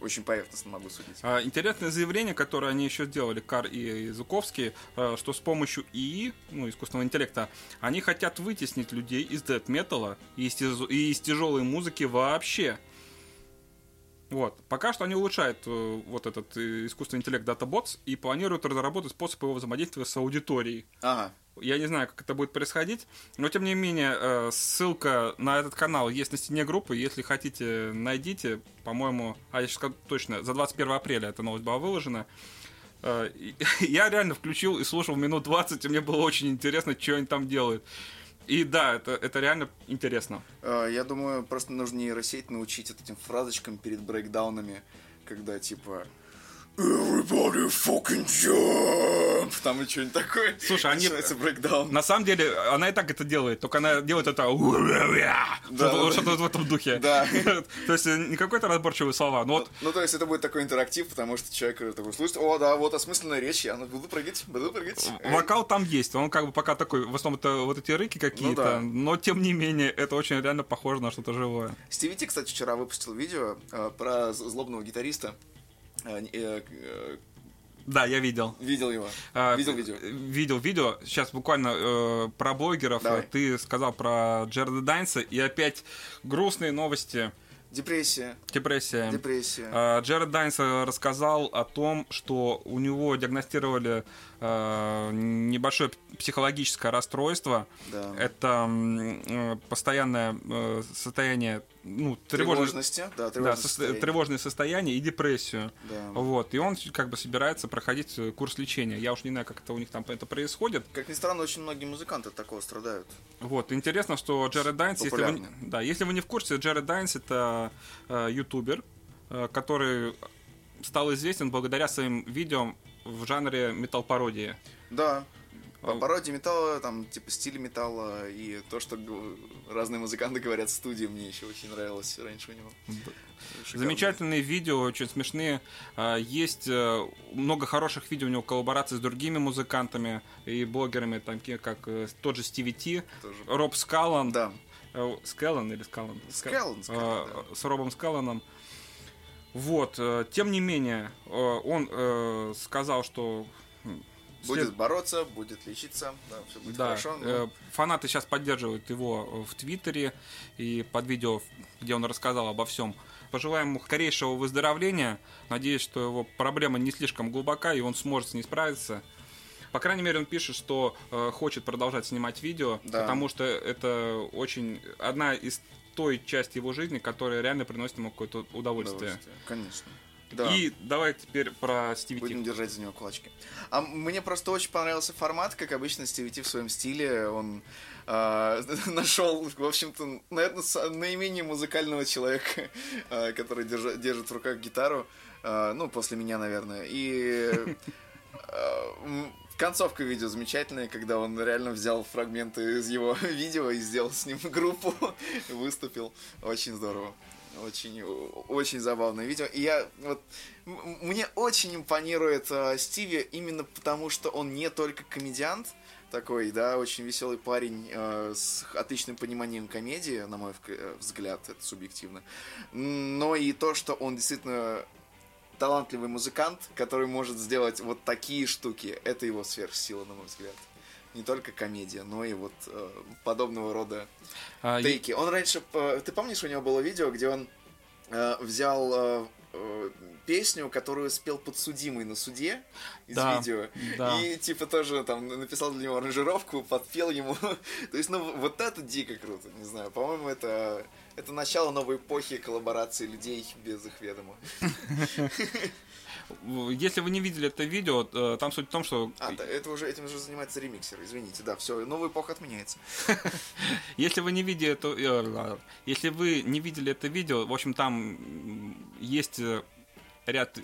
очень поверхностно могу судить. А, интересное заявление, которое они еще сделали, Кар и Зуковский, а, что с помощью ИИ, ну, искусственного интеллекта, они хотят вытеснить людей из дэт-металла и из тяжелой музыки вообще. Вот. Пока что они улучшают э, вот этот э, искусственный интеллект DataBots и планируют разработать способ его взаимодействия с аудиторией. Ага. Я не знаю, как это будет происходить, но тем не менее, э, ссылка на этот канал есть на стене группы. Если хотите, найдите. По-моему, а я сейчас скажу точно, за 21 апреля эта новость была выложена. Э, [LAUGHS] Я реально включил и слушал минут 20, и мне было очень интересно, что они там делают. И да, это, это реально интересно. Э, Я думаю, просто нужно нейросеть научить вот этим фразочкам перед брейкдаунами, когда типа Everybody fucking jump! Там и что-нибудь такое. Слушай, они- Начинается брейкдаун. На самом деле, она и так это делает, только она делает это что-то да. что-то в этом духе. Да. [LAUGHS] То есть э, не какой-то разборчивые слова, но вот Ну, то есть это будет такой интерактив, потому что человек такой слушает, о, да, вот осмысленная речь, я буду прыгать, буду прыгать. Вокал там есть, он как бы пока такой, в основном это вот эти рыки какие-то, да. но тем не менее это очень реально похоже на что-то живое. Стиви Ти, кстати, вчера выпустил видео э, про злобного гитариста. Э, э, э, Да, я видел. видел его. А, видел видео. Видел видео. Сейчас буквально э, про блогеров. Давай. Ты сказал про Джерда Дайнса, и опять грустные новости. Депрессия. Депрессия. Депрессия. А, Джеред Дайнс рассказал о том, что у него диагностировали э, небольшое психологическое расстройство. Да. Это э, постоянное э, состояние, ну, тревожное, Тревожности. Да, да, тревожное сос- состояние. тревожное состояние и депрессию. Да. Вот, и он как бы собирается проходить э, курс лечения. Я уж не знаю, как это у них там это происходит. Как ни странно, очень многие музыканты от такого страдают. Вот, интересно, что Джеред Дайнс, если вы, да, если вы не в курсе, Джеред Дайнс это э, ютубер, э, который стал известен благодаря своим видео в жанре метал-пародии. Да. По пародии металла, там, типа, стиль металла и то, что разные музыканты говорят в студии, мне еще очень нравилось раньше у него. Шикарно. Замечательные видео, очень смешные. А, Есть э, много хороших видео у него коллабораций с другими музыкантами и блогерами, такие как э, тот же Стиви Ти, Тоже. Роб Скаллан. Да. Э, Скеллан или Скаллан? Скеллан, Скеллан, Э, С Робом Скалланом. Вот, э, тем не менее, э, он э, сказал, что... м, Будет след- бороться, будет лечиться, да, все будет да, хорошо. но- э, фанаты сейчас поддерживают его в Твиттере и под видео, где он рассказал обо всем. Пожелаем ему скорейшего выздоровления. Надеюсь, что его проблема не слишком глубока, и он сможет с ней справиться. По крайней мере, он пишет, что э, хочет продолжать снимать видео, Да. потому что это очень одна из той части его жизни, которая реально приносит ему какое-то удовольствие. Удовольствие, Конечно. Да. И давай теперь про Стиви Ти. Будем держать за него кулачки. А мне просто очень понравился формат, как обычно Стиви Ти в своем стиле. Он а, [LAUGHS] нашел, в общем-то, наверное, наименее музыкального человека, [LAUGHS] а, который держа- держит в руках гитару. А, ну, после меня, наверное. И [LAUGHS] м, концовка видео замечательная, когда он реально взял фрагменты из его [LAUGHS] видео и сделал с ним группу, [LAUGHS] выступил. Очень здорово. Очень, очень забавное видео. И я вот мне очень импонирует э, Стиви именно потому, что он не только комедиант такой, да, очень веселый парень э, с отличным пониманием комедии, на мой э, взгляд, это субъективно, но и то, что он действительно талантливый музыкант, который может сделать вот такие штуки, это его сверхсила, на мой взгляд. Не только комедия, но и вот э, подобного рода А, и- тейки. Он раньше, э, ты помнишь, у него было видео, где он э, взял э, э, песню, которую спел подсудимый на суде из Да, видео, да. и типа тоже там написал для него аранжировку, подпел ему. [LAUGHS] То есть, ну вот это дико круто, не знаю. По-моему, это это начало новой эпохи коллаборации людей без их ведома. [LAUGHS] Если вы не видели это видео, э, там суть в том, что А, да, это уже этим уже занимается ремиксер, извините, да, все, новая эпоха отменяется. [LAUGHS] Если вы не видели это, э, если вы не видели это видео, в общем, там есть э, ряд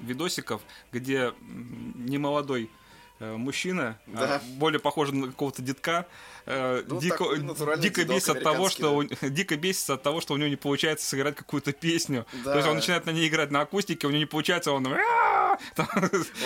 видосиков, где немолодой э, мужчина, Да. а, более похожий на какого-то детка, э, Ну, дико, дико бесится от того, что у- дико бесится от того, что у него не получается сыграть какую-то песню. Да. То есть он начинает на ней играть на акустике, у него не получается, он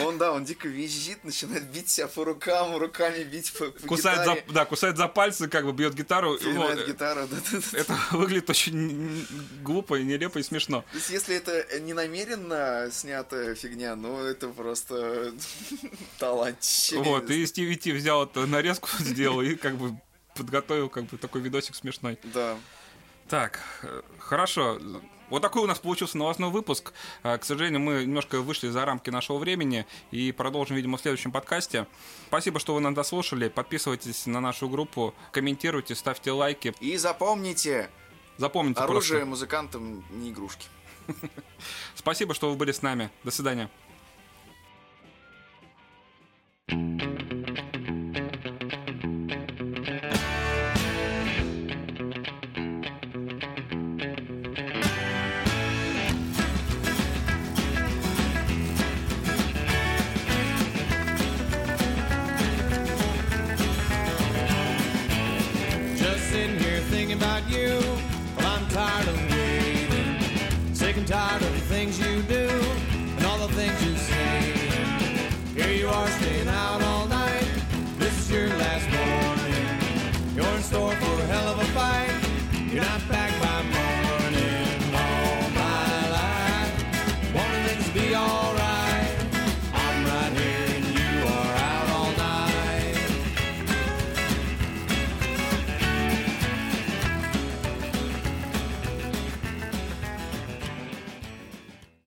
Он, да, он дико визжит, начинает бить себя по рукам, руками бить по, по кусает гитаре. за, да, кусает за пальцы, как бы бьет гитару. Пинает Вот, гитару, да, да, да. Это [LAUGHS] выглядит очень глупо, и нелепо и смешно. То есть, если это не намеренно снятая фигня, ну, это просто [LAUGHS] талантище. Вот, и Стиви Ти взял эту нарезку, [LAUGHS] сделал и как бы подготовил как бы такой видосик смешной. Да. Так, э, хорошо. Вот такой у нас получился новостной выпуск. Э, К сожалению, мы немножко вышли за рамки нашего времени и продолжим, видимо, в следующем подкасте. Спасибо, что вы нас дослушали. Подписывайтесь на нашу группу, комментируйте, ставьте лайки. И запомните, Запомните оружие просто. музыкантам не игрушки. [LAUGHS] Спасибо, что вы были с нами. До свидания. Just